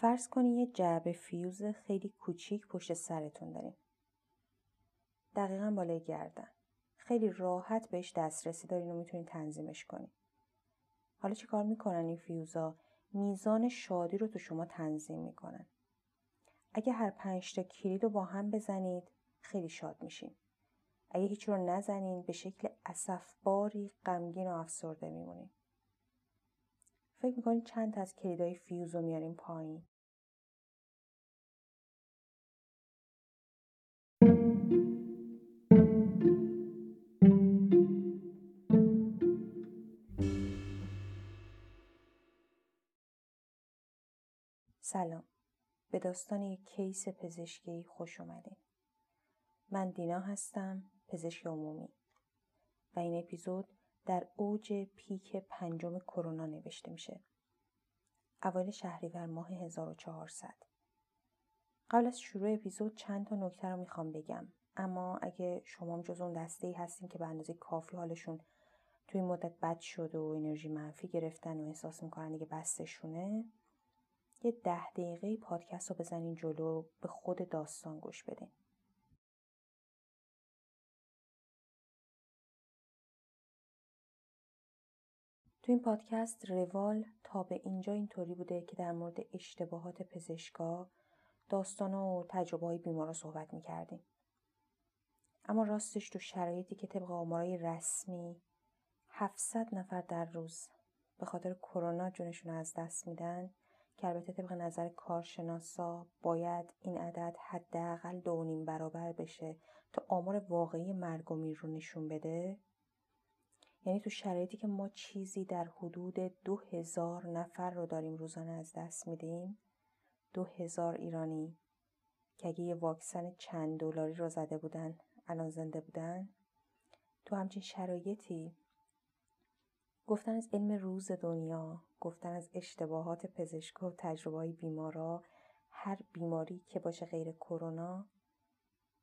فرض کنی یه جعبه فیوز خیلی کوچیک پشت سرتون دارین. دقیقا بالای گردن. خیلی راحت بهش دسترسی دارین و می‌تونین تنظیمش کنین. حالا چی کار می‌کنن این فیوزا؟ میزان شادی رو تو شما تنظیم می‌کنن. اگه هر پنج تا کلید رو با هم بزنید خیلی شاد میشین. اگه هیچ‌کدوم رو نزنین به شکل اسفباری غمگین و افسرده میمونین. فکر می‌کنین چند تا از کلیدهای فیوز رو میاریم پایین. سلام. به داستان یک کیس پزشکی خوش اومدین. من دینا هستم پزشک عمومی. و این اپیزود در اوج پیک پنجم کرونا نوشته میشه. اوایل شهریور ماه 1400 قبل از شروع اپیزود چند تا نکته رو می‌خوام بگم. اما اگه شما جز اون دسته ای هستین که به اندازه کافی حالشون توی مدت بد شده و انرژی منفی گرفتن و احساس می‌کنن دیگه بستشونه یه ده دقیقه پادکست رو بزنین جلو به خود داستان گوش بدین. تو این پادکست روال تا به اینجا اینطوری بوده که در مورد اشتباهات پزشکا داستان و تجربه های بیمارا صحبت می‌کردیم. اما راستش تو شرایطی که طبق آمارای رسمی 700 نفر در روز به خاطر کرونا جونشون از دست میدن که البته طبق نظر کارشناسا باید این عدد حداقل دو نیم برابر بشه تا آمار واقعی مرگ و میر رو نشون بده. یعنی تو شرایطی که ما چیزی در حدود دو هزار نفر رو داریم روزانه از دست میدیم دو هزار ایرانی که اگه یه واکسن چند دلاری رو زده بودن الان زنده بودن تو همچین شرایطی گفتن از علم روز دنیا گفتن از اشتباهات پزشک و تجربه بیمارا هر بیماری که باشه غیر کرونا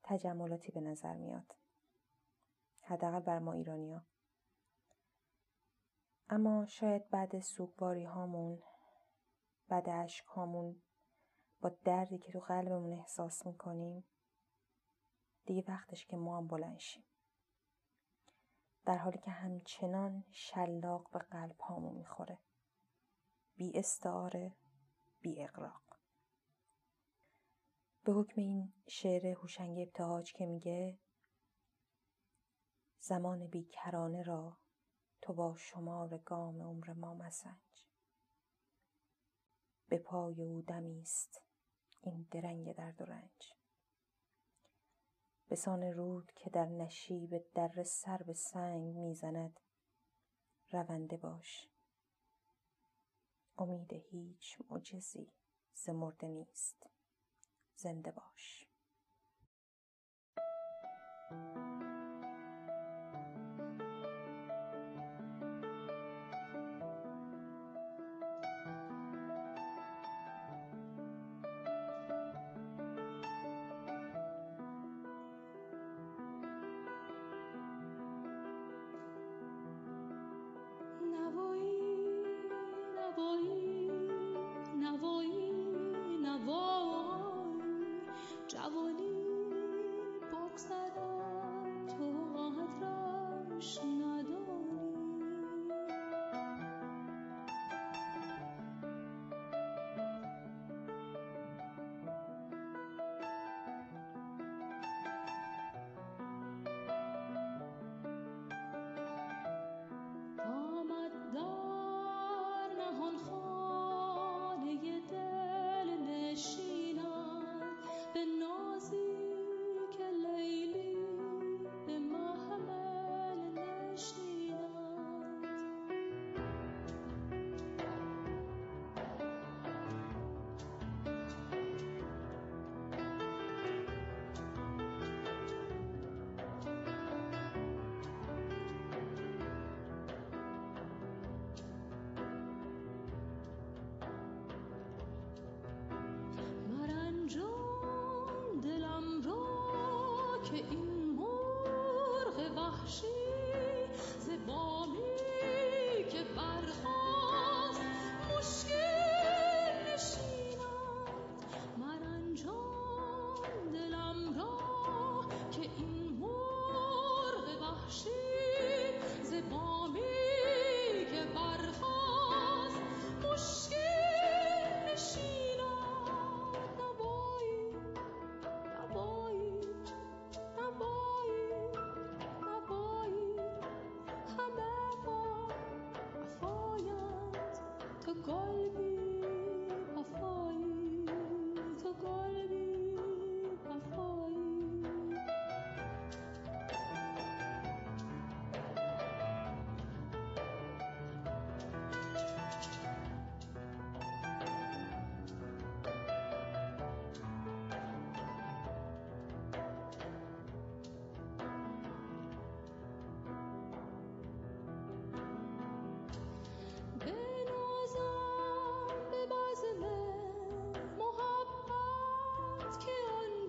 تجملاتی به نظر میاد. حداقل بر ما ایرانیا اما شاید بعد سوگواری هامون بعد عشق هامون با دردی که تو قلبمون احساس می‌کنیم دیگه وقتش که ما هم بلند شیم. در حالی که همچنان شلاق به قلب هامون می‌خوره. بی استعاره بی اقراق به حکم این شعر هوشنگ ابتهاج که میگه زمان بیکرانه را تو با شمار گام عمر ما مسنج. به پای او دمیست این درنگ درد و رنج. بسان رود که در نشیب در سر به سنگ می‌زند رونده باش. امید هیچ معجزی ز مرده نیست. زنده باش. که این مرغ وحشی ز بامی که برخاست مشکل قلبي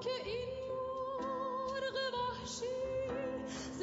که این مرغ وحشی ز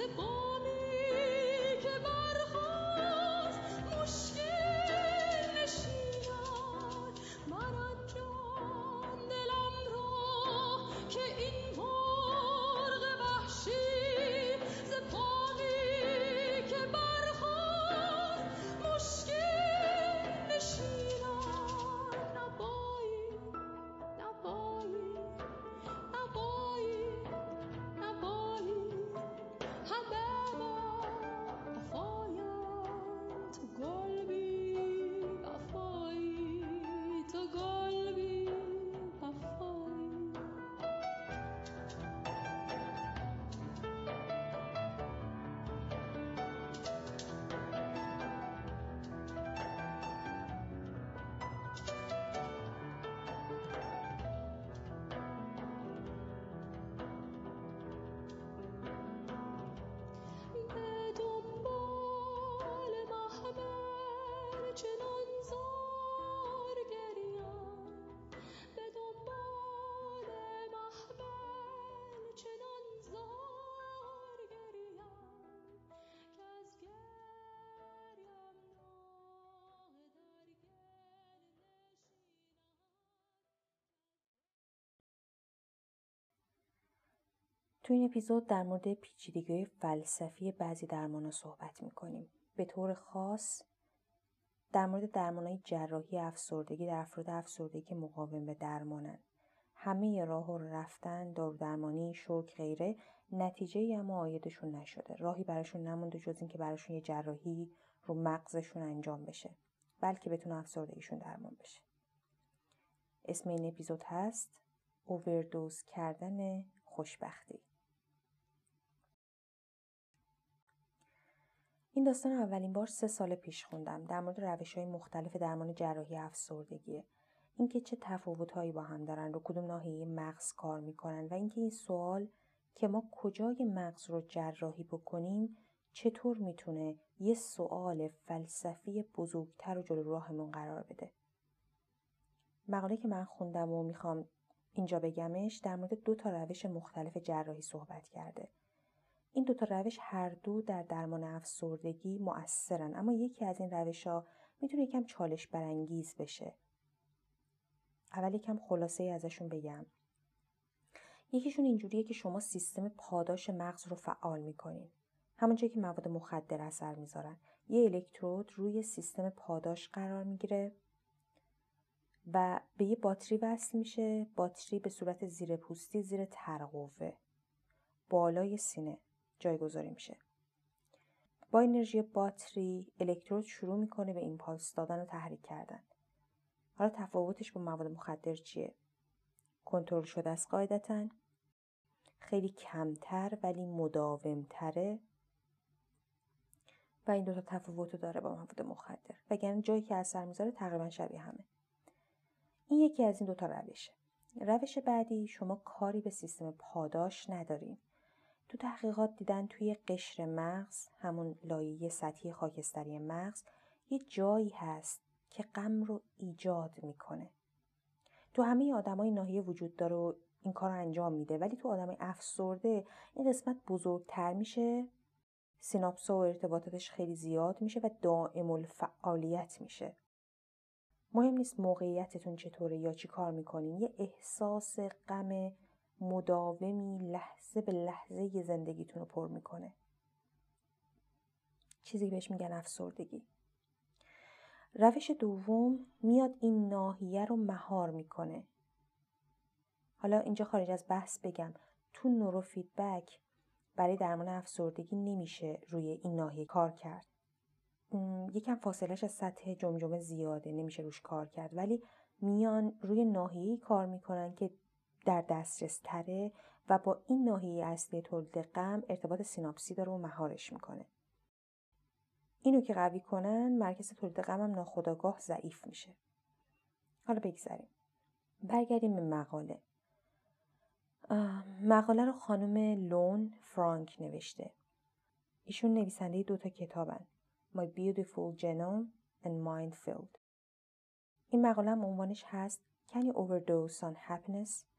تو تو این اپیزود در مورد پیچیدگی فلسفی بعضی درمانا صحبت می‌کنیم. به طور خاص در مورد درمانهای جراحی افسردگی در افراد افسردگی که مقاوم به درمانن. همه راه رو رفتن دارو درمانی شوک غیره نتیجه اما آیدشون نشده راهی براشون نمونده جز اینکه براشون یه جراحی رو مغزشون انجام بشه بلکه بتونه افسردگیشون درمان بشه اسم این اپیزود هست اووردوز کردن خوشبختی این داستان اولین بار سه سال پیش خوندم در مورد روش های مختلف درمان جراحی افسردگیه اینکه چه تفاوتهایی با هم دارن رو کدوم ناحیه مغز کار می‌کنن و اینکه این سوال که ما کجای مغز رو جراحی بکنیم چطور می‌تونه یه سوال فلسفی بزرگتر رو جلو راهمون قرار بده. مقاله که من خوندم و می‌خوام اینجا بگمش در مورد دو تا روش مختلف جراحی صحبت کرده. این دو تا روش هر دو در درمان افسردگی مؤثرن اما یکی از این روش ها می‌تونه یکم چالش برانگیز بشه. اول یکم خلاصه ازشون بگم. یکیشون اینجوریه که شما سیستم پاداش مغز رو فعال می‌کنین. همونجایی که مواد مخدر اثر می‌ذارن. یه الکترود روی سیستم پاداش قرار می‌گیره و به یه باتری وصل میشه. باتری به صورت زیر پوستی زیر ترقوه بالای سینه. جایگذاری میشه. با انرژی باتری الکترود شروع می‌کنه به ایمپالس دادن و تحریک کردن. حالا تفاوتش با مواد مخدر چیه؟ کنترل شده است قاعدتا. خیلی کمتر ولی مداومتره. و این دوتا تفاوت رو داره با مواد مخدر. وگرنه جایی که اثر می‌ذاره تقریبا شبیه همه. این یکی از این دوتا روشه. روش بعدی شما کاری به سیستم پاداش ندارین. تو تحقیقات دیدن توی قشر مغز همون لایه سطحی خاکستری مغز یه جایی هست که غم رو ایجاد می‌کنه. تو همه آدمای ناحیه وجود داره و این کار رو انجام میده ولی تو آدمای افسرده این قسمت بزرگتر میشه سیناپس و ارتباطاتش خیلی زیاد میشه و دائم الفعالیت میشه. مهم نیست موقعیتتون چطوره یا چی کار می‌کنین یه احساس غم مداومی لحظه به لحظه زندگیتون رو پر می‌کنه. چیزی بهش میگن افسردگی. روش دوم میاد این ناحیه رو مهار می‌کنه. حالا اینجا خارج از بحث بگم. تو نورو فیدبک برای درمان افسردگی نمیشه روی این ناحیه کار کرد. یکم فاصلش از سطح جمجمه زیاده نمیشه روش کار کرد. ولی میان روی ناحیه‌ای کار می‌کنن که در دسترس تره و با این ناحیه اصلی تولید غم ارتباط سیناپسی داره و مهارش می‌کنه. اینو که قوی کنن مرکز تولید غم هم ناخودآگاه ضعیف میشه. حالا بگذریم. برگردیم به مقاله. مقاله رو خانم لون فرانک نوشته. ایشون نویسنده دوتا کتابن. My Beautiful Genome and Mind Filled این مقاله هم عنوانش هست Can you overdose on happiness؟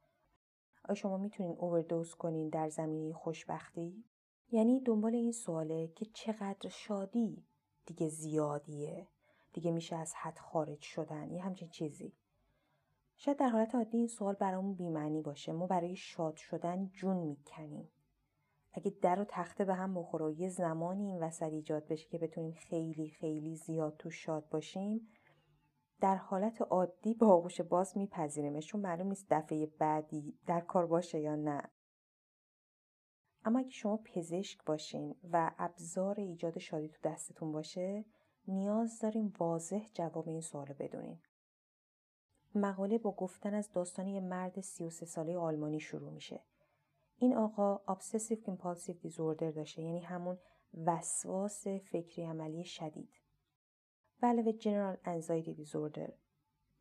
آیا شما می‌تونین اووردوز کنین در زمینه خوشبختی؟ یعنی دنبال این سواله که چقدر شادی دیگه زیادیه. دیگه میشه از حد خارج شدن. یه همچین چیزی. شاید در حالت عادی این سوال برامون بیمعنی باشه. ما برای شاد شدن جون می‌کنیم. اگه در و تخته به هم بخوره و یه زمانی این وسط ایجاد بشه که بتونیم خیلی خیلی زیاد تو شاد باشیم در حالت عادی با آغوش باز میپذیریمش چون معلوم نیست دفعه بعدی در کار باشه یا نه. اما اگه شما پزشک باشین و ابزار ایجاد شادی تو دستتون باشه نیاز داریم واضح جواب این سوال بدونین. مقاله با گفتن از داستان یه مرد 33 ساله آلمانی شروع میشه. این آقا obsessive compulsive disorder داشته یعنی همون وسواس فکری عملی شدید. و علاوه general anxiety disorder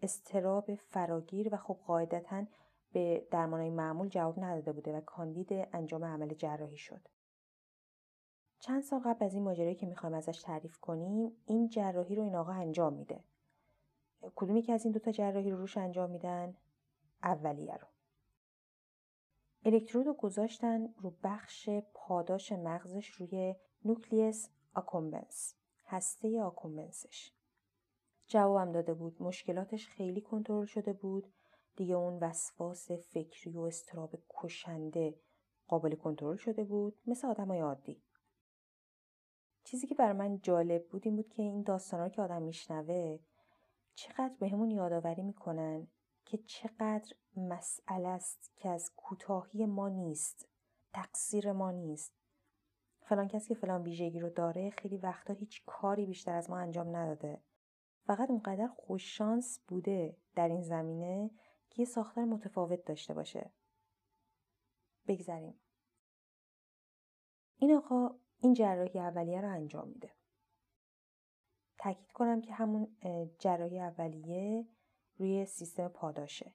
استراب فراگیر و خب قاعدتا به درمانهای معمول جواب نداده بوده و کاندید انجام عمل جراحی شد. چند سال قبل از این ماجرایی که می‌خوایم ازش تعریف کنیم این جراحی رو این آقا انجام میده. کدومی که از این دوتا جراحی رو روش انجام میدن؟ اولیه رو. الکترود رو گذاشتن رو بخش پاداش مغزش روی نوکلیس آکومبنس هسته آکومبنسش جوابم داده بود. مشکلاتش خیلی کنترل شده بود. دیگه اون وسواس فکری و استراب کشنده قابل کنترل شده بود. مثل آدم های عادی. چیزی که برای من جالب بود این بود که این داستان رو که آدم میشنوه چقدر بهمون یادآوری می‌کنن که چقدر مسئله است که از کوتاهی ما نیست تقصیر ما نیست. فلان کسی که فلان ویژگی رو داره خیلی وقتا هیچ کاری بیشتر از ما انجام نداده. فقط اونقدر خوششانس بوده در این زمینه که یه ساختار متفاوت داشته باشه. بگذریم. این آقا این جراحی اولیه رو انجام میده. تاکید کنم که همون جراحی اولیه روی سیستم پاداشه.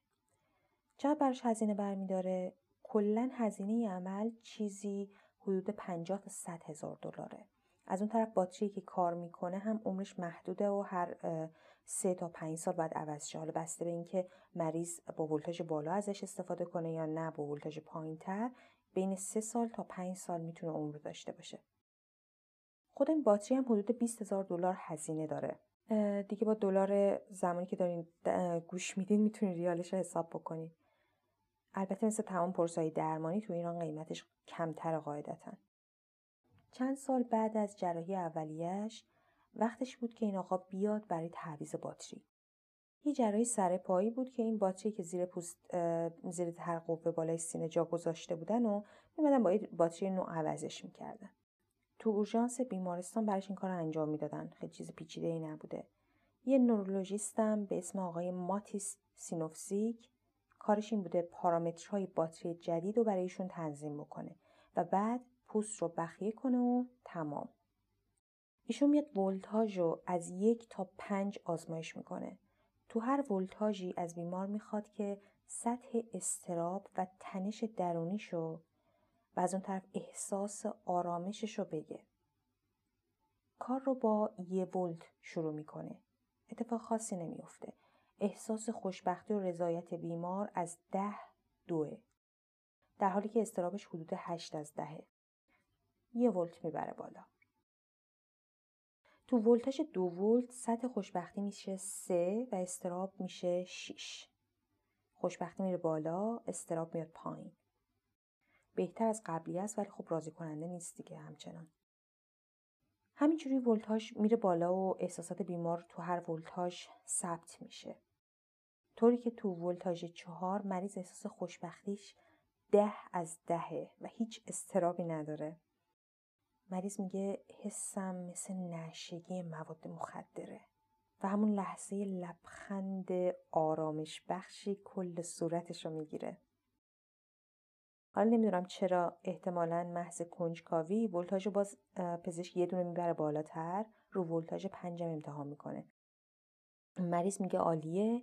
چقدر براش هزینه برمیداره؟ کلا هزینه عمل چیزی حدود 50 تا 100 هزار دلاره. از اون طرف باتری که کار می‌کنه هم عمرش محدوده و هر سه تا پنج سال بعد عوض شه. حالا بسته به اینکه مریض با ولتاژ بالا ازش استفاده کنه یا نه با ولتاژ پایینتر بین سه سال تا پنج سال می‌تونه عمر داشته باشه. خود این باتری هم حدود 20 هزار دلار هزینه داره. دیگه با دلار زمانی که دارین گوش میدین می‌تونین ریالش رو حساب بکنید البته مثل تمام پرسایی درمانی تو ایران قیمتش کمتر قاعدتا. چند سال بعد از جراحی اولیش وقتش بود که این آقا بیاد برای تعویض باتری. یه جراحی سر پایی بود که این باتری که زیر پوست زیر هر قوه بالای سینه جا گذاشته بودن و میمدن با باتری نو عوضش می‌کردن. تو اورژانس بیمارستان براش این کار رو انجام می‌دادن. خیلی چیز پیچیده ای نبوده. یه نورولوژیستم به اسم آقای ماتیس سینوفزیک کارش این بوده پارامترهای باتری جدید رو برایشون تنظیم بکنه و بعد پوست رو بخیه کنه و تمام. ایشون میاد ولتاژ رو از یک تا پنج آزمایش می‌کنه. تو هر ولتاژی از بیمار می‌خواد که سطح استراب و تنش درونیشو و از اون طرف احساس آرامشش رو بگه. کار رو با یه ولت شروع می‌کنه. اتفاق خاصی نمیافته. احساس خوشبختی و رضایت بیمار از ده دوه. در حالی که استرابش حدود هشت از دهه. یه ولت می‌بره بالا. تو ولتاژ دو ولت سطح خوشبختی میشه سه و استراب میشه شیش. خوشبختی میره بالا استراب میاد پایین. بهتر از قبلی است ولی خب راضی کننده نیست دیگه همچنان. همینجوری ولتاژ میره بالا و احساسات بیمار تو هر ولتاژ ثبت میشه. طوری که تو ولتاژ چهار مریض احساس خوشبختیش ده از دهه و هیچ استرابی نداره. مریض میگه حسم مثل نشگی مواد مخدره و همون لحظه لبخند آرامش بخشی کل صورتش رو می‌گیره. حالا نمی‌دونم چرا احتمالا محض کنجکاوی ولتاژ باز پزشک یه دونه می‌بره بالاتر رو ولتاژ پنجم امتحان می‌کنه. مریض میگه عالیه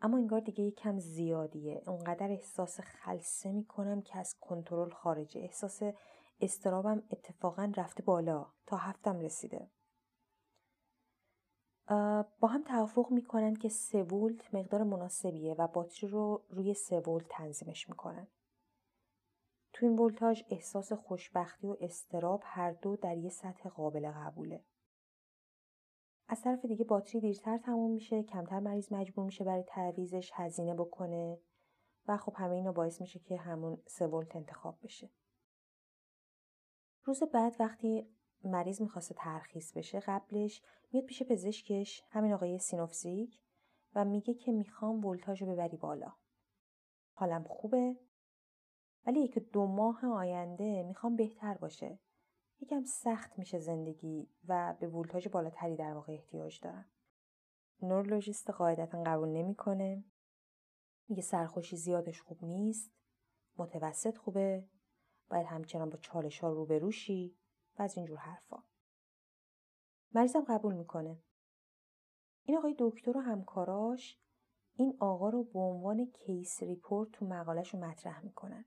اما انگار دیگه یکم زیادیه. اونقدر احساس خلصه می‌کنم که از کنترل خارجه. احساس استرابم اتفاقا رفته بالا. تا هفتم رسیده. با هم توافق می‌کنن که سه ولت مقدار مناسبیه و باتری رو روی سه ولت تنظیمش می‌کنن. تو این ولتاژ احساس خوشبختی و استراب هر دو در یه سطح قابل قبوله. از طرف دیگه باتری دیرتر تموم میشه، کمتر مریض مجبور میشه برای تعویزش هزینه بکنه و خب همه اینا باعث میشه که همون سه ولت انتخاب بشه. روز بعد وقتی مریض می‌خواسته ترخیص بشه قبلش میاد پیش پزشکش همین آقای سینوفزیک و میگه که می‌خوام ولتاژ رو ببری بالا. حالم خوبه ولی یک دو ماه آینده می‌خوام بهتر باشه. یکم سخت میشه زندگی و به ولتاژ بالاتری در واقع احتیاج دارم. نورولوژیست قاعدتا قبول نمی‌کنه. میگه سرخوشی زیادش خوب نیست. متوسط خوبه. باید همچنان با چالش ها روبرو شی و از اینجور حرفا. مریضم قبول می‌کنه. این آقای دکتر و همکاراش این آقا رو به عنوان case report تو مقالش رو مطرح می‌کنن.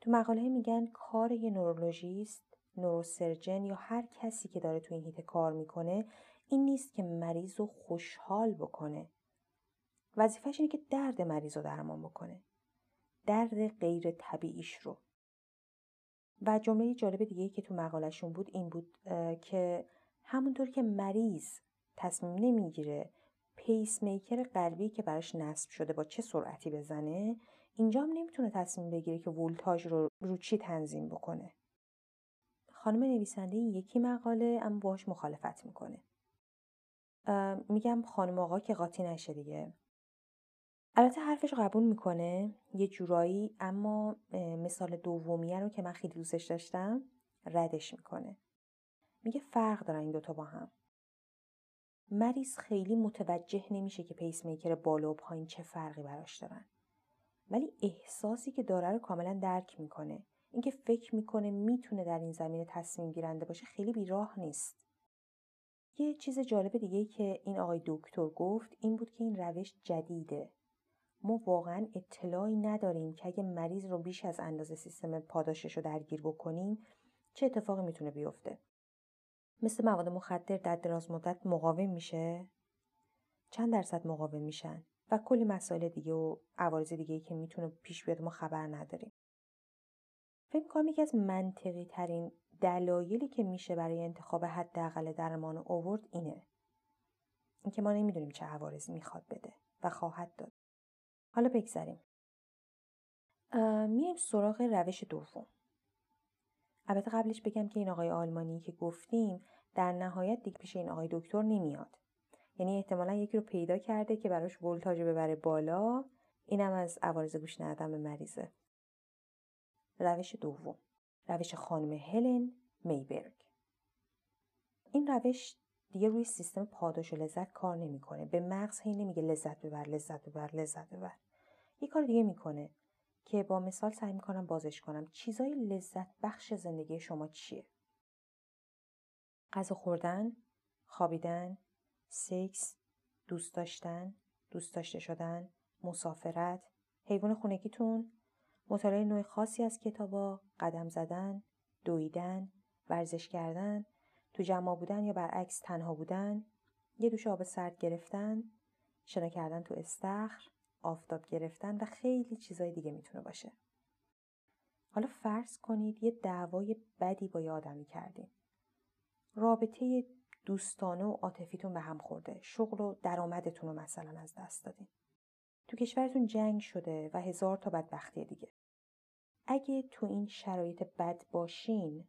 تو مقاله میگن کار یه نورولوژیست، نوروسرجن یا هر کسی که داره تو این هیته کار می‌کنه این نیست که مریض رو خوشحال بکنه. وظیفش اینه که درد مریض رو درمان بکنه. درد غیر طبیعیش رو. و جمله جالب دیگه که تو مقالشون بود این بود که همونطور که مریض تصمیم نمی‌گیره پیس میکر قلبی که براش نصب شده با چه سرعتی بزنه اینجا هم نمی‌تونه تصمیم بگیره که ولتاژ رو رو چی تنظیم بکنه. خانم نویسنده این یکی مقاله اما باهاش مخالفت می‌کنه. میگم خانم آقا که قاطی نشه دیگه. البته حرفش قبول می‌کنه یه جورایی اما مثال دومیه رو که من خیلی دوستش داشتم ردش می‌کنه. میگه فرق دارن این دوتا با هم. مریض خیلی متوجه نمیشه که پیس میکر بالا و پایین چه فرقی براش دارن. ولی احساسی که داره رو کاملا درک می‌کنه اینکه فکر می‌کنه می‌تونه در این زمینه تصمیم گیرنده باشه خیلی بیراه نیست. یه چیز جالب دیگه که این آقای دکتر گفت این بود که این روش جدیده. ما واقعا اطلاعی نداریم که اگه مریض رو بیش از اندازه سیستم پاداشش رو درگیر بکنیم چه اتفاقی می‌تونه بیفته؟ مثل مواد مخدر در دراز مدت مقاوم میشه؟ چند درصد مقاوم میشن؟ و کلی مسائل دیگه و عوارض دیگه که می‌تونه پیش بیاد ما خبر نداریم. فکر می‌کنم یکی از منطقی ترین دلایلی که میشه برای انتخاب حداقل درمان اوورد اینه. اینکه ما نمی‌دونیم چه عوارضی می‌خواد بده و خواهد داد. حالا بگذریم. میریم سراغ روش دوم. البته قبلش بگم که این آقای آلمانی که گفتیم در نهایت دیگه پیش این آقای دکتر نمیاد. یعنی احتمالا یکی رو پیدا کرده که براش ولتاژ ببره بالا اینم از عوارض گوش به مریضه روش دوم. روش خانم هلن میبرگ. این روش دیگه روی سیستم پاداش و لذت کار نمی‌کنه. به مغز هی نمیگه لذت ببر لذت ببر لذت ببر. یه کار دیگه می‌کنه که با مثال سعی می‌کنم بازش کنم. چیزای لذت بخش زندگی شما چیه؟ غذا خوردن خوابیدن سکس، دوست داشتن، دوست داشته شدن، مسافرت، حیوان خونگیتون، مطالعه نوع خاصی از کتابا، قدم زدن، دویدن، ورزش کردن، تو جمع بودن یا برعکس تنها بودن، یه دوش آب سرد گرفتن، شنا کردن تو استخر، آفتاب گرفتن و خیلی چیزای دیگه می‌تونه باشه. حالا فرض کنید یه دعوای بدی با یه آدمی کردین. رابطه دوستانه و عاطفیتون به هم خورده. شغل و درآمدتون رو مثلا از دست دادین. تو کشورتون جنگ شده و هزار تا بدبختی دیگه. اگه تو این شرایط بد باشین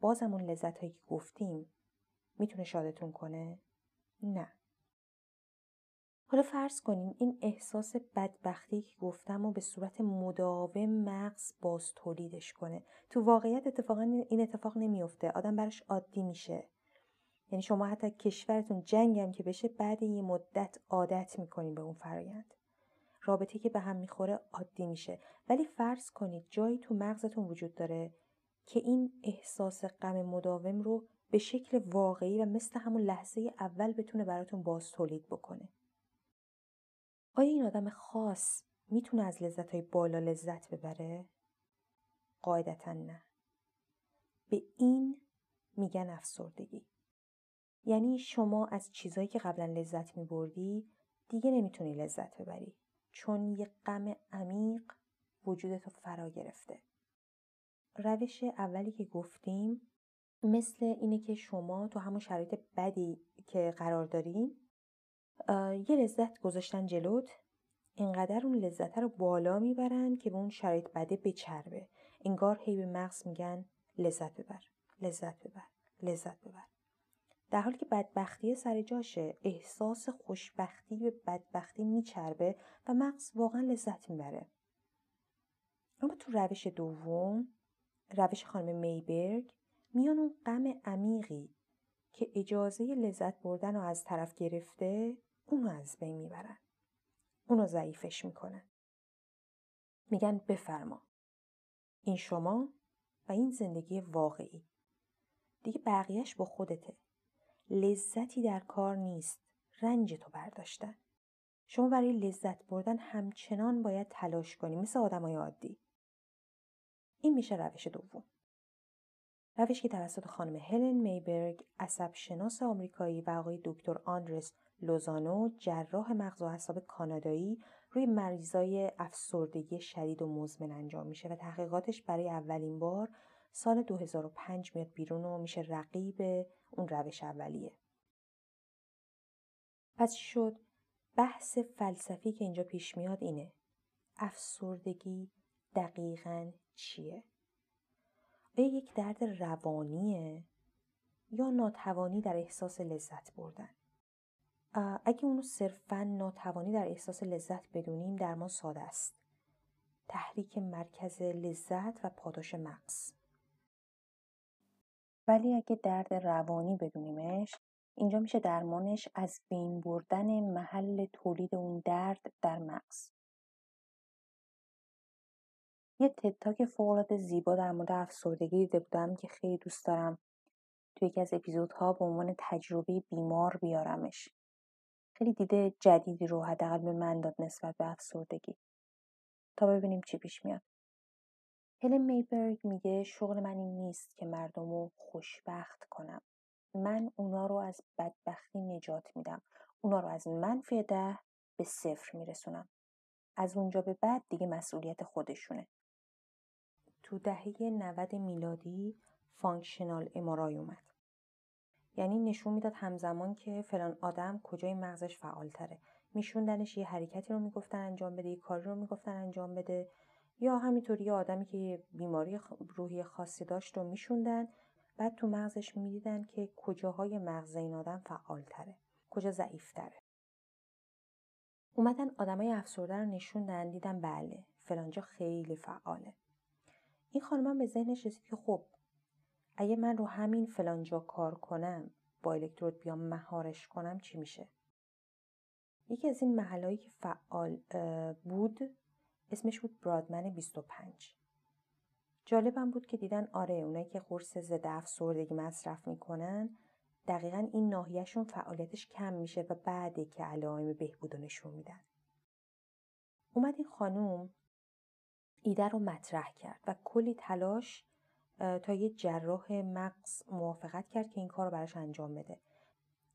بازم اون لذت هایی که گفتیم می‌تونه شادتون کنه؟ نه. حالا فرض کنیم این احساس بدبختی که گفتم و به صورت مداوم مغز باز تولیدش کنه. تو واقعیت اتفاقا این اتفاق نمیفته. آدم براش عادی میشه. یعنی شما حتی کشورتون جنگم که بشه بعد یه مدت عادت می‌کنین به اون فرایند. رابطه که به هم می‌خوره عادی میشه. ولی فرض کنید جایی تو مغزتون وجود داره که این احساس غم مداوم رو به شکل واقعی و مثل همون لحظه اول بتونه براتون باز تولید بکنه. آیا این آدم خاص می‌تونه از لذت های بالا لذت ببره؟ قاعدتا نه. به این میگن افسردگی. یعنی شما از چیزایی که قبلا لذت میبردی دیگه نمی‌تونی لذت ببری. چون یه غم عمیق وجودتو فرا گرفته. روش اولی که گفتیم مثل اینه که شما تو همون شرایط بدی که قرار دارین یه لذت گذاشتن جلوت اینقدر اون لذت رو بالا می‌برن که به اون شرایط بده بچربه انگار هی به مغز میگن لذت ببر لذت ببر لذت ببر در حالی که بدبختی سر جاشه احساس خوشبختی به بدبختی میچربه و مغز واقعا لذت می‌بره اما تو روش دوم روش خانم میبرگ میان اون غم عمیقی که اجازه لذت بردن رو از طرف گرفته اونو از بین می‌برن. اونو ضعیفش می‌کنن. میگن بفرما. این شما و این زندگی واقعی. دیگه بقیهش با خودته. لذتی در کار نیست. رنج تو برداشتن. شما برای لذت بردن همچنان باید تلاش کنی مثل آدمای عادی. این میشه روش دوم. روش که توسط خانم هلن میبرگ عصب شناس آمریکایی و آقای دکتر آندرس لوزانو جراح مغز و اعصاب کانادایی روی مریضای افسردگی شدید و مزمن انجام میشه و تحقیقاتش برای اولین بار سال 2005 میاد بیرون و میشه رقیب اون روش اولیه. پس شد بحث فلسفی که اینجا پیش میاد اینه افسردگی دقیقا چیه؟ آیا یک درد روانیه یا ناتوانی در احساس لذت بردن؟ اگه اونو صرفا ناتوانی در احساس لذت بدونیم درمان ساده است. تحریک مرکز لذت و پاداش مغز. ولی اگه درد روانی بدونیمش اینجا میشه درمانش از بین بردن محل تولید اون درد در مغز. یه تتاک فوقالعاده زیبا در مورد افسردگی دیده بودم که خیلی دوست دارم توی یکی از اپیزودها به عنوان تجربه بیمار بیارمش. خیلی دیده جدیدی رو حداقل به من داد نسبت به افسردگی تا ببینیم چی پیش میاد هلن میبرگ میگه شغل من این نیست که مردم رو خوشبخت کنم. من اونا رو از بدبختی نجات میدم. اونا رو از منفی ده به صفر میرسونم. از اونجا به بعد دیگه مسئولیت خودشونه. تو دهه 90 میلادی functional MRI اومد. یعنی نشون می‌داد همزمان که فلان آدم کجای مغزش فعالتره. میشوندنش یه حرکتی رو می‌گفتن انجام بده یه کاری رو می‌گفتن انجام بده. یا همینطوری یه آدمی که بیماری روحی خاصی داشت رو میشوندن بعد تو مغزش می‌دیدن که کجاهای مغز این آدم فعالتره کجا ضعیفتره. اومدن آدمای افسرده رو نشوندن دیدن بله فلانجا خیلی فعاله. این خانمم به ذهنش رسید که خب اگه من رو همین فلانجا کار کنم با الکترود بیام مهارش کنم چی میشه؟ یکی از این محلهایی که فعال بود اسمش بود برادمن 25 جالبم بود که دیدن آره اونایی که قرص ضد افسردگی مصرف می‌کنن دقیقا این ناحیهشون فعالیتش کم میشه و بعده که علائم بهبود نشون میدن. اومد این خانوم ایده رو مطرح کرد و کلی تلاش تا یه جراح مغز موافقت کرد که این کار رو براش انجام بده.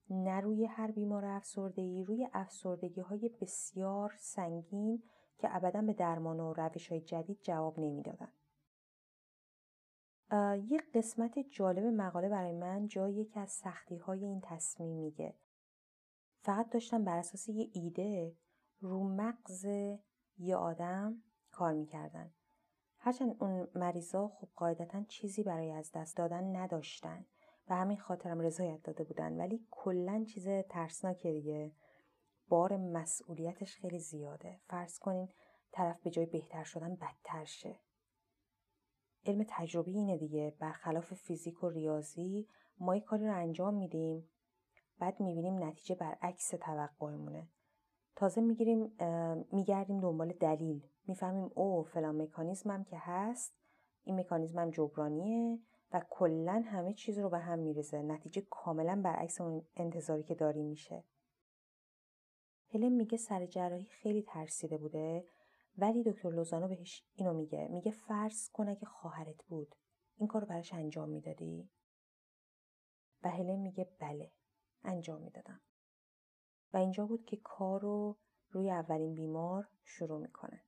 نه روی هر بیمار افسردگی روی افسردگی های بسیار سنگین که ابدا به درمان و روش های جدید جواب نمی‌دادن. یه قسمت جالب مقاله برای من جایی که از سختی های این تصمیم میگه. فقط داشتم بر اساس یه ایده رو مغز یه آدم کار می‌کردن. هرچند اون مریضا خب قاعدتا چیزی برای از دست دادن نداشتن و همین خاطرم رضایت داده بودن ولی کلا چیز ترسناکه دیگه بار مسئولیتش خیلی زیاده. فرض کنین طرف به جای بهتر شدن بدتر شه. علم تجربی اینه دیگه. برخلاف فیزیک و ریاضی ما یک کاری رو انجام میدیم بعد می‌بینیم نتیجه برعکس توقعمونه. تازه می‌گیریم میگردیم دنبال دلیل. می‌فهمیم او فلان مکانیزمم که هست این مکانیزمم جبرانیه و کلا همه چیز رو به هم می‌رسه نتیجه کاملا برعکس اون انتظاری که داریم میشه. هلن میگه سر جراحی خیلی ترسیده بوده ولی دکتر لوزانو بهش اینو میگه. میگه فرض کنه که خواهرت بود این کار رو براش انجام می‌دادی؟ و هلن میگه بله انجام می‌دادم. و اینجا بود که کار رو روی اولین بیمار شروع می‌کنن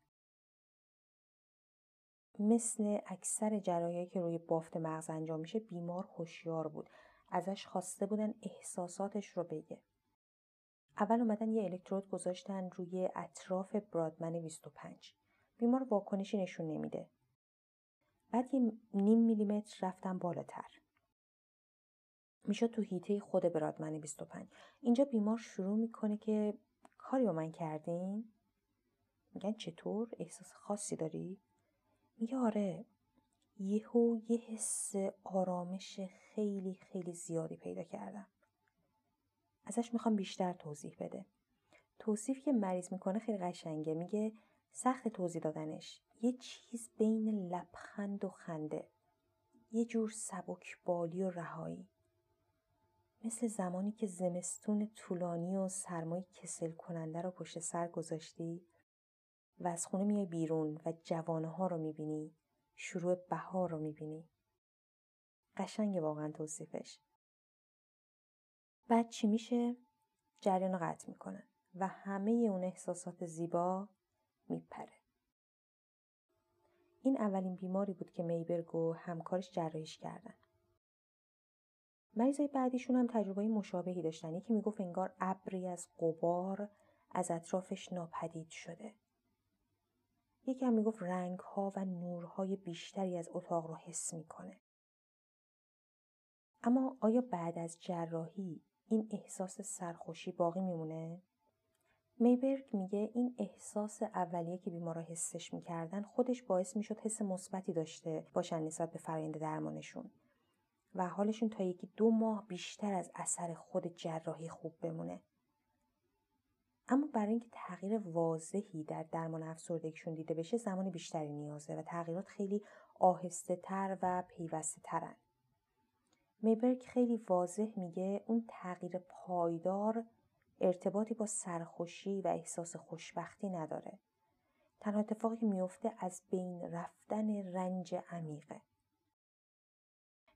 مثل اکثر جراحی که روی بافت مغز انجام میشه بیمار هوشیار بود. ازش خواسته بودن احساساتش رو بگه. اول اومدن یه الکترود گذاشتن روی اطراف برادمن 25 بیمار واکنشی نشون نمیده. بعد یه نیم میلیمتر رفتن بالاتر. میشه تو هیته خود برادمن 25 اینجا بیمار شروع می‌کنه که کاری با من کردین؟ میگن چطور؟ احساس خاصی داری؟ میگه آره. یهو یه حس آرامش خیلی خیلی زیادی پیدا کردم. ازش می‌خوام بیشتر توضیح بده. توصیف که مریض می‌کنه خیلی قشنگه. میگه سخت توضیح دادنش. یه چیز بین لبخند و خنده. یه جور سبک بالی و رهایی. مثل زمانی که زمستون طولانی و سرمای کسل کننده رو پشت سر گذاشتی و از خونه میای بیرون و جوانه ها رو می‌بینی شروع بهار رو می‌بینی. قشنگ واقعا توصیفش. بعد چی میشه؟ جریان قطع می‌کنن و همه اون احساسات زیبا میپره. این اولین بیماری بود که میبرگ و همکارش جراحیش کردن. مریضای بعدیشون هم تجربه مشابهی داشتن. یکی می‌گفت انگار ابری از قبار از اطرافش ناپدید شده. یکی هم می‌گفت رنگ ها و نورهای بیشتری از اتاق رو حس می‌کنه. اما آیا بعد از جراحی این احساس سرخوشی باقی میمونه؟ میبرگ میگه این احساس اولیه که بیمارا حسش می‌کردن خودش باعث می‌شد حس مثبتی داشته باشن نسبت به فرآیند درمانشون و حالشون تا یکی دو ماه بیشتر از اثر خود جراحی خوب بمونه. اما برای اینکه تغییر واضحی در درمان افسردگیشون دیده بشه زمان بیشتری نیازه و تغییرات خیلی آهسته تر و پیوسته ترن. میبرگ خیلی واضح میگه اون تغییر پایدار ارتباطی با سرخوشی و احساس خوشبختی نداره. تنها اتفاقی که میفته از بین رفتن رنج عمیقه.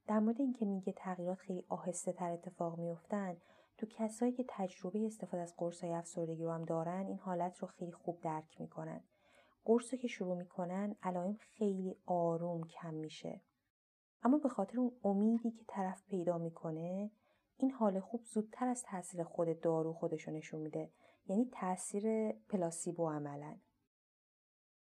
در مورد اینکه میگه تغییرات خیلی آهسته تر اتفاق میفتن تو کسایی که تجربه استفاده از قرص های افسردگی رو هم دارن این حالت رو خیلی خوب درک می‌کنن قرص که شروع می‌کنن علائم خیلی آروم کم میشه اما به خاطر اون امیدی که طرف پیدا می‌کنه این حال خوب زودتر از تاثیر خود دارو خودشو نشون میده. یعنی تاثیر پلاسیبو عملا.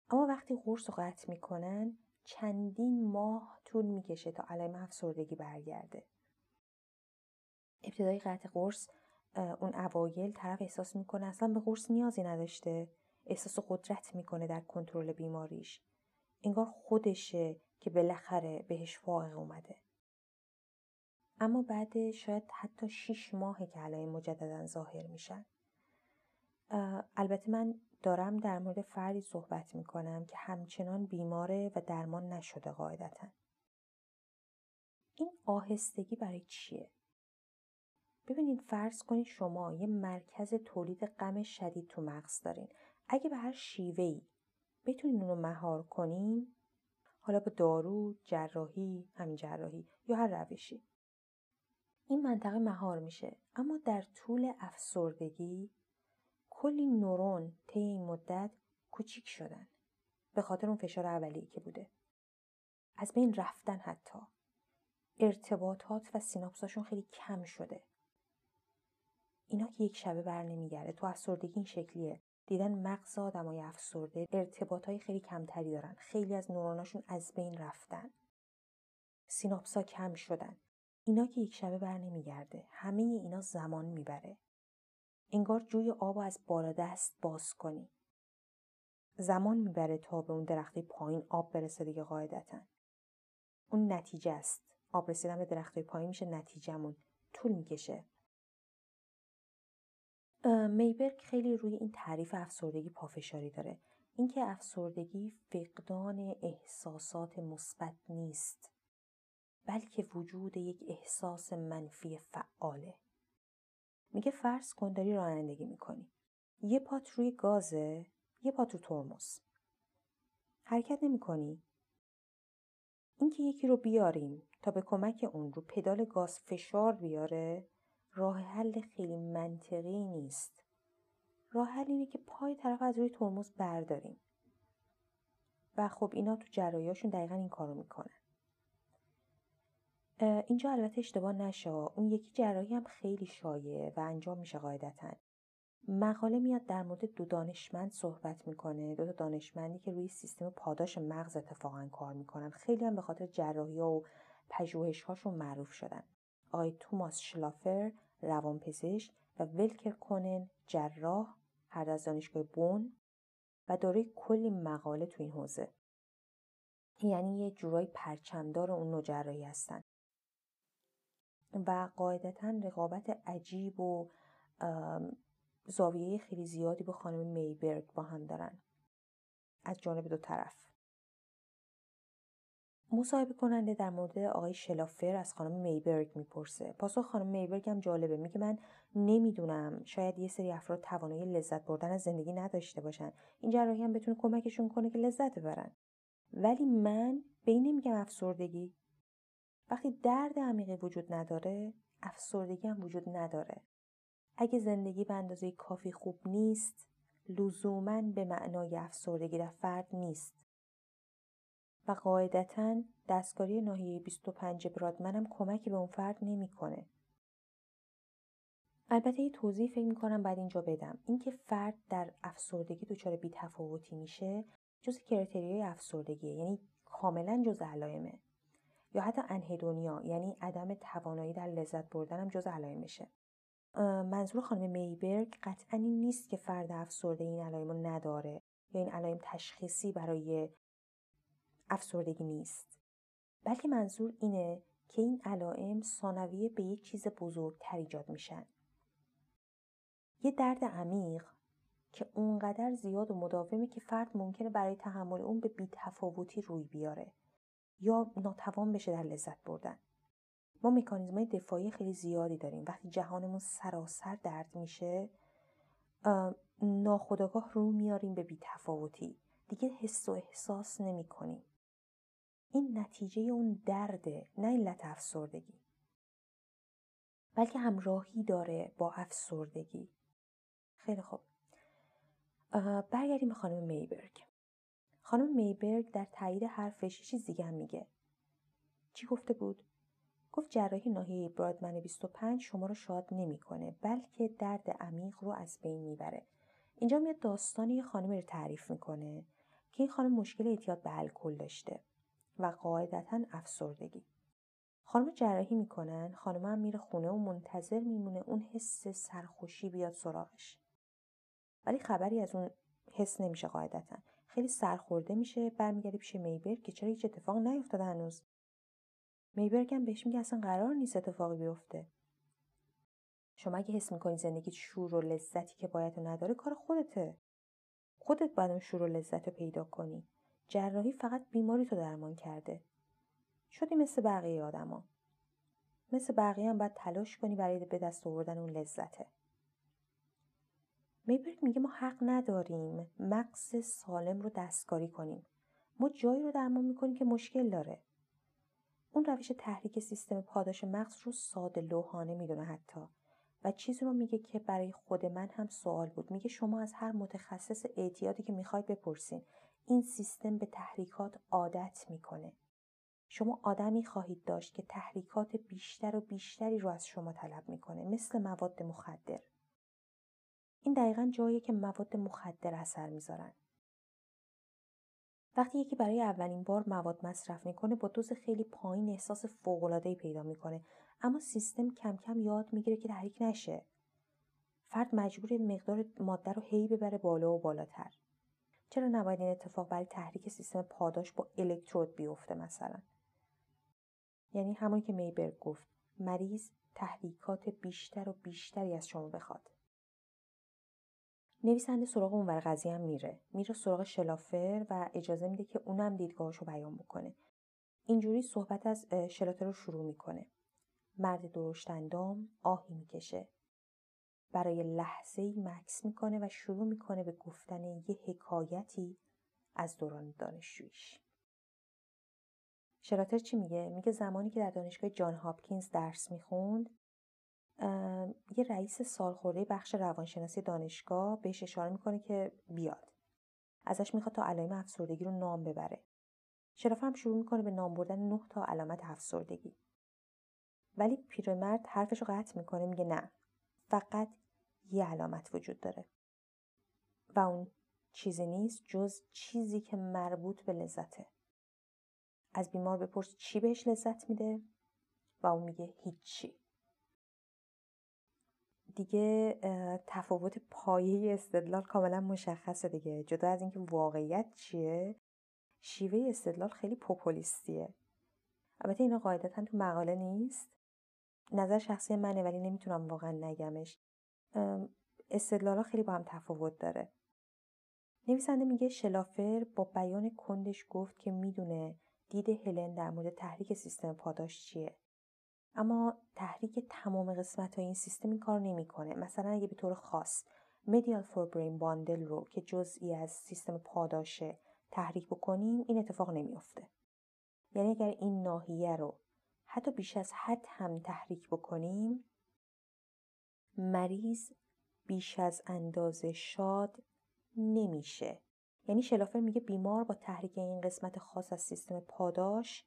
اما وقتی قرص رو قطع می‌کنن چندین ماه طول می‌کشه تا علائم افسردگی برگرده. ابتدای قطع قرص اون اوایل طرف احساس می‌کنه اصلا به قرص نیازی نداشته. احساس قدرت می‌کنه در کنترل بیماریش. انگار خودشه که بالاخره بهش فائق اومده. اما بعد شاید حتی شیش ماه که علائم مجددا ظاهر میشن. البته من دارم در مورد فردی صحبت می‌کنم که همچنان بیماره و درمان نشده قاعدتا. این آهستگی برای چیه؟ ببینید فرض کنید شما یه مرکز تولید غم شدید تو مغز دارین. اگه به هر شیوهی بتونین اون رو مهار کنین حالا با دارو، جراحی، همین جراحی یا هر روشی. این منطقه مهار میشه اما در طول افسردگی کلی نورون طی این مدت کوچیک شدن به خاطر اون فشار اولیه که بوده. از بین رفتن حتی. ارتباطات و سیناپساشون خیلی کم شده. اینا که یک شبه بر نمیگرده. تو افسردگی این شکلیه. دیدن مغز آدمای افسرده ارتباط های خیلی کمتری دارن. خیلی از نوروناشون از بین رفتن. سیناپسا کم شدن. اینا که یک شبه بر نمیگرده. همه اینا زمان می‌بره. انگار جوی آب از بالا دست باز کنی. زمان می‌بره تا به اون درخته پایین آب برسه دیگه قاعدتا. اون نتیجه است. آب رسیدن به درخته پایین میشه نتیجهمون. طول می‌کشه. میبرگ خیلی روی این تعریف افسردگی پافشاری داره. اینکه افسردگی فقدان احساسات مثبت نیست بلکه وجود یک احساس منفی فعاله. میگه فرض کن داری رانندگی می‌کنی. یه پات روی گازه یه پات رو ترمز. حرکت نمی‌کنی. اینکه یکی رو بیاریم تا به کمک اون رو پدال گاز فشار بیاره راه حل خیلی منطقی نیست. راه حل اینه که پای طرف از روی ترمز برداریم. و خب اینا تو جرایاشون دقیقا این کارو می‌کنن. اینجا البته اشتباه نشه اون یکی جراحی هم خیلی شایعه و انجام میشه قاعدتا مقاله میاد در مورد دو دانشمند صحبت می‌کنه دو تا دانشمندی که روی سیستم پاداش مغز اتفاقا کار می‌کنن خیلی هم به خاطر جراحی و پژوهش هاشون معروف شدن آقای توماس شلافر روانپزشک و ولکر کنن جراح هر از دانشگاه بون و دارای کلی مقاله تو این حوزه. یعنی یه جورای پرچمدار اون نوع جراحی هستن. و قاعدتا رقابت عجیب و زاویه خیلی زیادی با خانم میبرگ با هم دارن. از جانب دو طرف. مصاحبه کننده در مورد آقای شلافر از خانم میبرگ می‌پرسه. پاسخ خانم میبرگ هم جالبه. میگه من نمی‌دونم. شاید یه سری افراد توانایی لذت بردن از زندگی نداشته باشن. این جراحی هم بتونه کمکشون کنه که لذت ببرن. ولی من به این نمیگم افسردگی. وقتی درد عمیقی وجود نداره افسردگی هم وجود نداره. اگه زندگی به اندازه کافی خوب نیست لزوما به معنای افسردگی در فرد نیست. و قاعدتا دستکاری ناحیه 25 برادمن هم کمکی به اون فرد نمی‌کنه. البته یه توضیح فکر می‌کنم بعد اینجا بدم. اینکه فرد در افسردگی دچار بیتفاوتی میشه جز کرایتریای افسردگیه یعنی کاملا جز علائمه. یا حتی انهدونیا یعنی عدم توانایی در لذت بردن هم جز علائمشه منظور خانم میبرگ قطعا این نیست که فرد افسرده این علائم رو نداره یا این علائم تشخیصی برای افسردگی نیست. بلکه منظور اینه که این علائم ثانویه به یک چیز بزرگتر ایجاد میشن. یه درد عمیق که اونقدر زیاد و مداومه که فرد ممکنه برای تحمل اون به بیتفاوتی روی بیاره یا ناتوان بشه در لذت بردن. ما مکانیزم دفاعی خیلی زیادی داریم. وقتی جهانمون سراسر درد میشه ناخداگاه رو میاریم به بیتفاوتی. دیگه حس و احساس نمی کنیم. این نتیجه اون درده نه علت افسردگی. بلکه همراهی داره با افسردگی. خیلی خوب. برگردیم خانم میبرگ. خانم میبرگ در تایید حرفش چیز دیگه هم میگه. چی گفته بود؟ گفت جراحی ناحیه برادمن 25 شما رو شاد نمی‌کنه بلکه درد عمیق رو از بین می‌بره. اینجا میاد داستان یه خانمی رو تعریف می‌کنه که این خانم مشکل اعتیاد به الکل داشته. و قاعدتا افسردگی. خانم جراحی می‌کنن خانم هم میره خونه و منتظر میمونه اون حس سرخوشی بیاد سراغش. ولی خبری از اون حس نمیشه قاعدتا. خیلی سرخورده میشه برمیگرده پیش میبرگ که چرا هیچ اتفاق نیفتاده هنوز. میبرگ هم بهش میگه اصلا قرار نیست اتفاقی بیفته. شما اگه حس می‌کنی زندگی شور و لذتی که باید نداره کار خودته. خودت باید اون شور و لذت رو پیدا کنی. جراحی فقط بیماری تو درمان کرده. شدی مثل بقیه آدما. مثل بقیه هم باید تلاش کنی برای به دست آوردن اون لذته. میبرگ میگه ما حق نداریم مغز سالم رو دستکاری کنیم. ما جایی رو درمان می‌کنیم که مشکل داره. اون روش تحریک سیستم پاداش مغز رو ساده لوحانه می‌دونه حتی. و چیزی رو میگه که برای خود من هم سوال بود. میگه شما از هر متخصص اعتیادی که می‌خواید بپرسین. این سیستم به تحریکات عادت می‌کنه. شما آدمی خواهید داشت که تحریکات بیشتر و بیشتری رو از شما طلب می‌کنه مثل مواد مخدر. این دقیقا جاییه که مواد مخدر اثر می‌ذارن. وقتی یکی برای اولین بار مواد مصرف می‌کنه با دوز خیلی پایین احساس فوق‌العاده‌ای پیدا می‌کنه. اما سیستم کم کم یاد می‌گیره که تحریک نشه. فرد مجبور مقدار ماده رو هی ببره بالا و بالاتر. چرا نباید این اتفاق برای تحریک سیستم پاداش با الکترود بیفته مثلا؟ یعنی همونی که میبرگ گفت مریض تحریکات بیشتر و بیشتری از شما بخواد. نویسنده سراغ اونور قضیه هم میره. میره سراغ شلافر و اجازه میده که اونم دیدگاهش رو بیان بکنه. اینجوری صحبت از شلاتر رو شروع می‌کنه. مرد درشتندام آهی می‌کشه. برای لحظه ای مکس می‌کنه و شروع می‌کنه به گفتن یه حکایتی از دوران دانشجوییش شراتر چی میگه؟ میگه زمانی که در دانشگاه جان هاپکینز درس می‌خوند یه رئیس سالخورده بخش روانشناسی دانشگاه بهش اشاره می‌کنه که بیاد. ازش می‌خواد تا علائم افسردگی رو نام ببره. شرافه هم شروع می‌کنه به نام بردن نه تا علامت افسردگی. ولی پیرمرد حرفش رو قطع می‌کنه میگه نه فقط یه علامت وجود داره. و اون چیزی نیست جز چیزی که مربوط به لذته. از بیمار بپرس چی بهش لذت میده و اون میگه هیچی. دیگه تفاوت پایه استدلال کاملا مشخصه دیگه. جدا از اینکه واقعیت چیه شیوه استدلال خیلی پوپولیستیه. البته اینا قاعدتا تو مقاله نیست. نظر شخصی منه ولی نمی‌تونم واقعا نگمش. استدلالا خیلی با هم تفاوت داره. نویسنده میگه شلافر با بیان کندش گفت که می‌دونه دید هلن در مورد تحریک سیستم پاداش چیه. اما تحریک تمام قسمت های این سیستم این کار نمی‌کنه. مثلا اگه به طور خاص مدیال فور برین باندل رو که جزئی از سیستم پاداشه تحریک بکنیم این اتفاق نمیافته. یعنی اگر این ناحیه رو حتی بیش از حد هم تحریک بکنیم مریض بیش از اندازه شاد نمیشه. یعنی شلافر میگه بیمار با تحریک این قسمت خاص از سیستم پاداش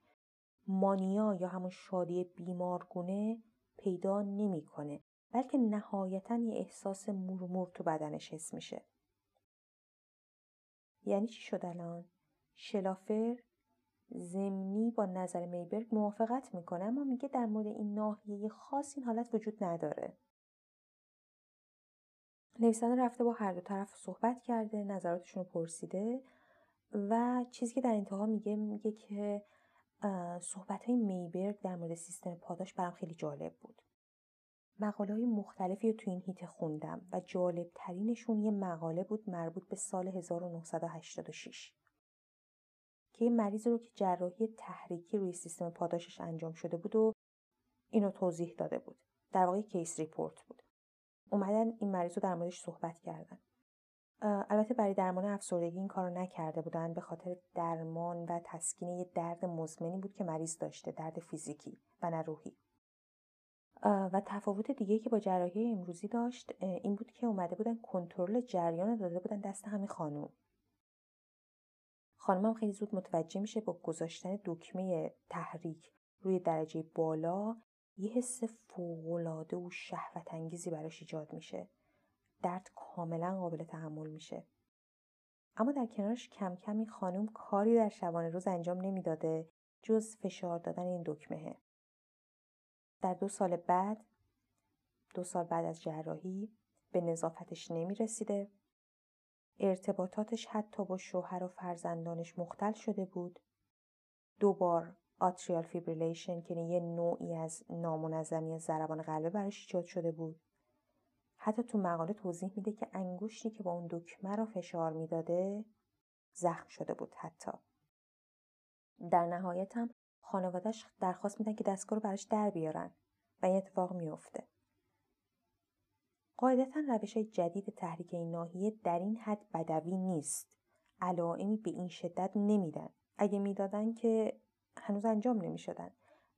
مانیا یا همون شادی بیمارگونه پیدا نمی‌کنه بلکه نهایتا یه احساس مرمور تو بدنش حس میشه. یعنی چی شد الان؟ شلافر زمینی با نظر میبرگ موافقت می‌کنه اما میگه در مورد این ناحیه خاص این حالت وجود نداره. نویسنده رفته با هر دو طرف صحبت کرده نظراتشون رو پرسیده و چیزی که در انتها میگه میگه که صحبت های میبرگ در مورد سیستم پاداش برام خیلی جالب بود. مقاله های مختلفی رو تو این حیطه خوندم و جالب ترینشون یه مقاله بود مربوط به سال 1986 که یه مریض رو که جراحی تحریکی روی سیستم پاداشش انجام شده بود و اینو توضیح داده بود. در واقع case report بود. اومدن این مریض رو در موردش صحبت کردن. البته برای درمان افسردگی این کارو نکرده بودن به خاطر درمان و تسکین یه درد مزمنی بود که مریض داشته درد فیزیکی و نه روحی. و تفاوت دیگه که با جراحی امروزی داشت این بود که اومده بودن کنترل جریان داده بودن دست همین خانوم. خانمم خیلی زود متوجه میشه با گذاشتن دکمه تحریک روی درجه بالا یه حس فوقالعاده و شهوت انگیزی براش ایجاد میشه. درد کاملا قابل تحمل میشه. اما در کنارش کم کم این خانم کاری در شبانه روز انجام نمی‌داده جز فشار دادن این دکمهه. دو سال بعد دو سال بعد از جراحی به نظافتش نمی رسیده ارتباطاتش حتی با شوهر و فرزندانش مختل شده بود. دوبار atrial fibrillation که یه نوعی از نامنظمی ضربان قلبه براش ایجاد شده بود حتی تو مقاله توضیح میده که انگشتی که با اون دکمه رو فشار می‌داده زخم شده بود حتی در نهایت هم خانوادش درخواست میدن که دستگاه رو براش در بیارن و این اتفاق میفته قاعدتا روش جدید تحریک این ناحیه در این حد بدوی نیست. علائمی به این شدت نمیدن. اگه می‌دادن که هنوز انجام نمی شدن.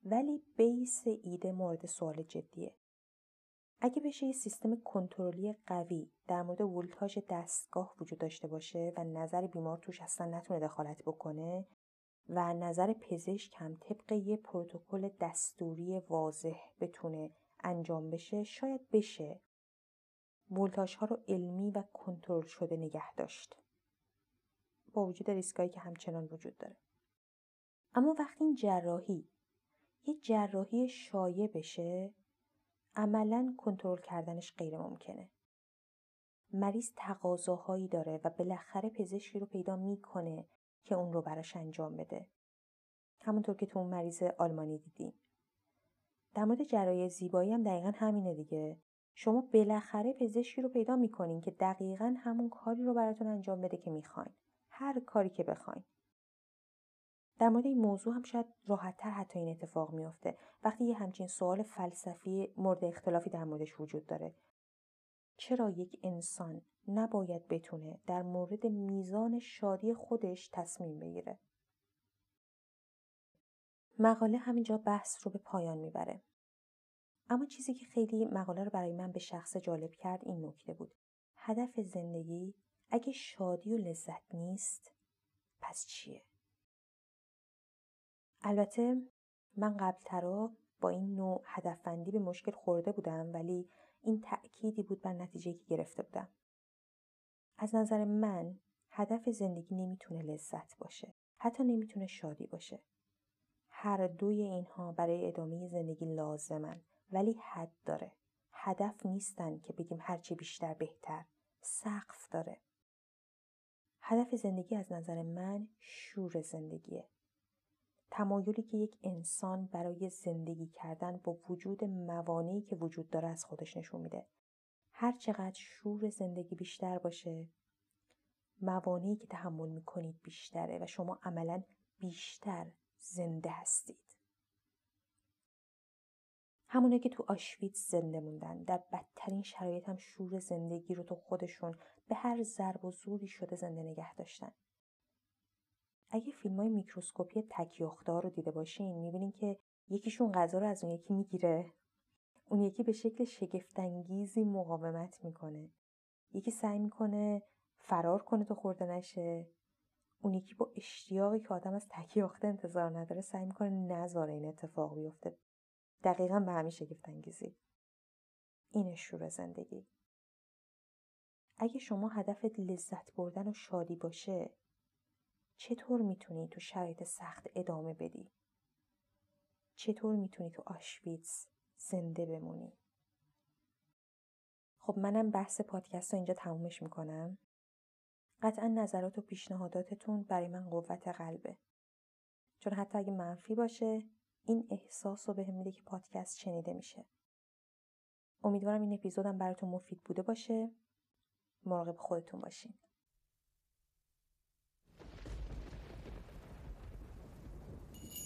ولی بیس ایده مورد سوال جدیه. اگه بشه یه سیستم کنترلی قوی در مورد ولتاژ دستگاه وجود داشته باشه و نظر بیمار توش اصلا نتونه دخالت بکنه و نظر پزشک هم طبق یه پروتکل دستوری واضح بتونه انجام بشه شاید بشه ولتاژ ها رو علمی و کنترل شده نگه داشت با وجود ریسکایی که همچنان وجود داره اما وقتی این جراحی یه جراحی شایع بشه عملا کنترل کردنش غیر ممکنه. مریض تقاضاهایی داره و بالاخره پزشکی رو پیدا می‌کنه که اون رو براش انجام بده. همونطور که تو اون مریض آلمانی دیدیم. در مورد جراحی زیبایی هم دقیقا همینه دیگه. شما بالاخره پزشکی رو پیدا می‌کنین که دقیقا همون کاری رو براتون انجام بده که می‌خواین. هر کاری که بخواین. در مورد این موضوع هم شاید راحتتر حتی این اتفاق میافته. وقتی یه همچین سوال فلسفی مورد اختلافی در موردش وجود داره. چرا یک انسان نباید بتونه در مورد میزان شادی خودش تصمیم بگیره؟ مقاله همینجا بحث رو به پایان می‌بره. اما چیزی که خیلی مقاله رو برای من به شخص جالب کرد این نکته بود. هدف زندگی اگه شادی و لذت نیست پس چیه؟ البته من قبلترا با این نوع هدفبندی به مشکل خورده بودم ولی این تأکیدی بود بر نتیجه که گرفته بودم. از نظر من هدف زندگی نمی‌تونه لذت باشه. حتی نمی‌تونه شادی باشه. هر دوی اینها برای ادامه زندگی لازمن ولی حد داره. هدف نیستن که بگیم هرچی بیشتر بهتر. سقف داره. هدف زندگی از نظر من شور زندگیه. تمایلی که یک انسان برای زندگی کردن با وجود موانعی که وجود داره از خودش نشون میده. هر چقدر شور زندگی بیشتر باشه موانعی که تحمل می‌کنید بیشتره و شما عملا بیشتر زنده هستید. همونه که تو آشویتز زنده موندن در بدترین شرایط هم شور زندگی رو تو خودشون به هر ضرب و زوری شده زنده نگه داشتن. اگه فیلم های میکروسکوپی تکیاختار رو دیده باشین می‌بینین که یکیشون غذا رو از اون یکی می‌گیره. اون یکی به شکل شگفتانگیزی مقاومت می‌کنه. یکی سعی می‌کنه فرار کنه تو خورده نشه. اون یکی با اشتیاقی که آدم از تکیاخته انتظار نداره سعی می‌کنه نذاره این اتفاق بیفته. دقیقا به همین شگفتانگیزی. این شور زندگی. اگه شما هدفت لذت بردن و شادی باشه چطور می‌تونی تو شرایط سخت ادامه بدی؟ چطور می‌تونی تو آشویتز زنده بمونی؟ خب منم بحث پادکست اینجا تمومش می‌کنم. قطعا نظرات و پیشنهاداتتون برای من قوت قلبه. چون حتی اگه منفی باشه این احساس رو بهم میده که پادکست شنیده میشه. امیدوارم این اپیزودم براتون مفید بوده باشه. مراقب خودتون باشین. چه فکر می‌کنی که بادبان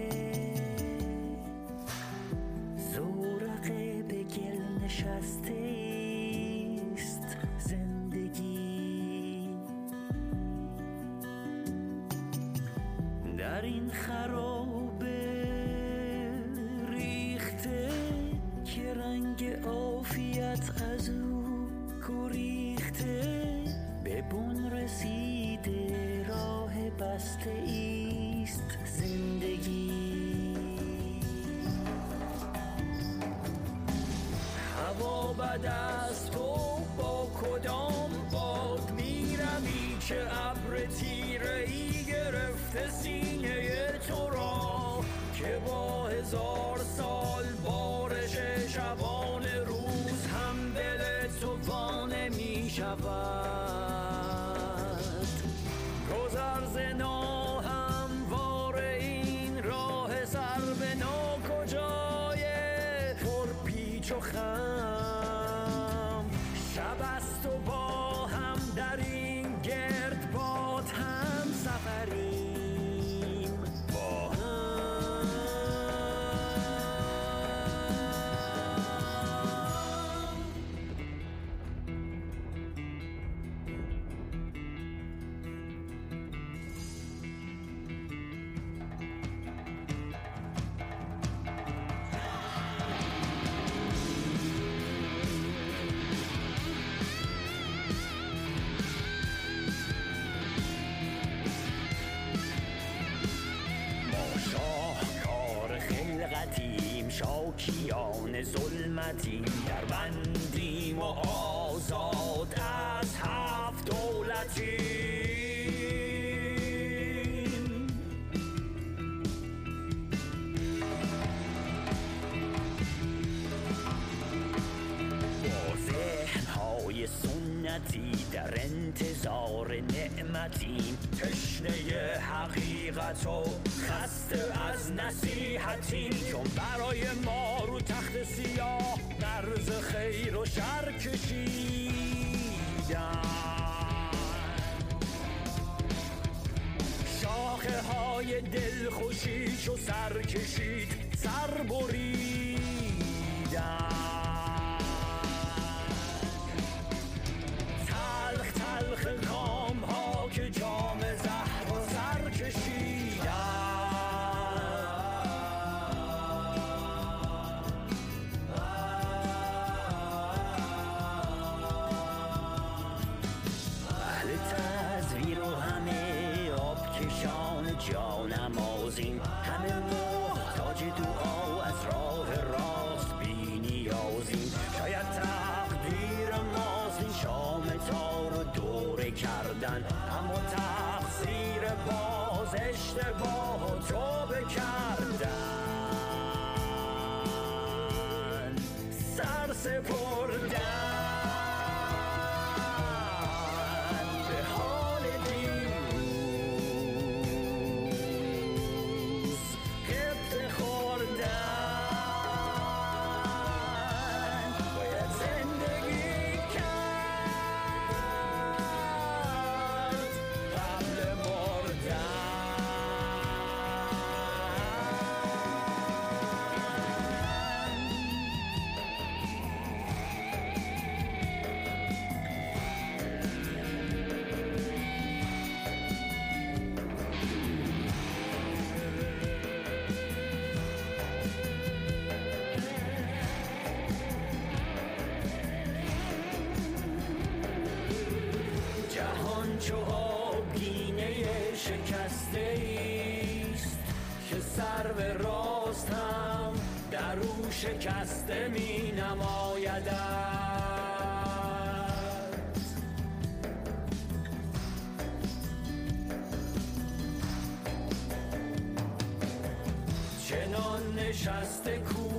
رنگ کیان ظلمتی در بندیم و آزاد از هفت دولتی. سنتی در انتظار نعمتیم تشنه حقیقت و Barbore سرو راستم در او شکسته می نمایدت چنان نشسته کو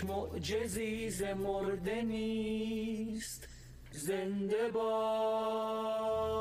هیچ معجزی ز مرده نیست. زنده باد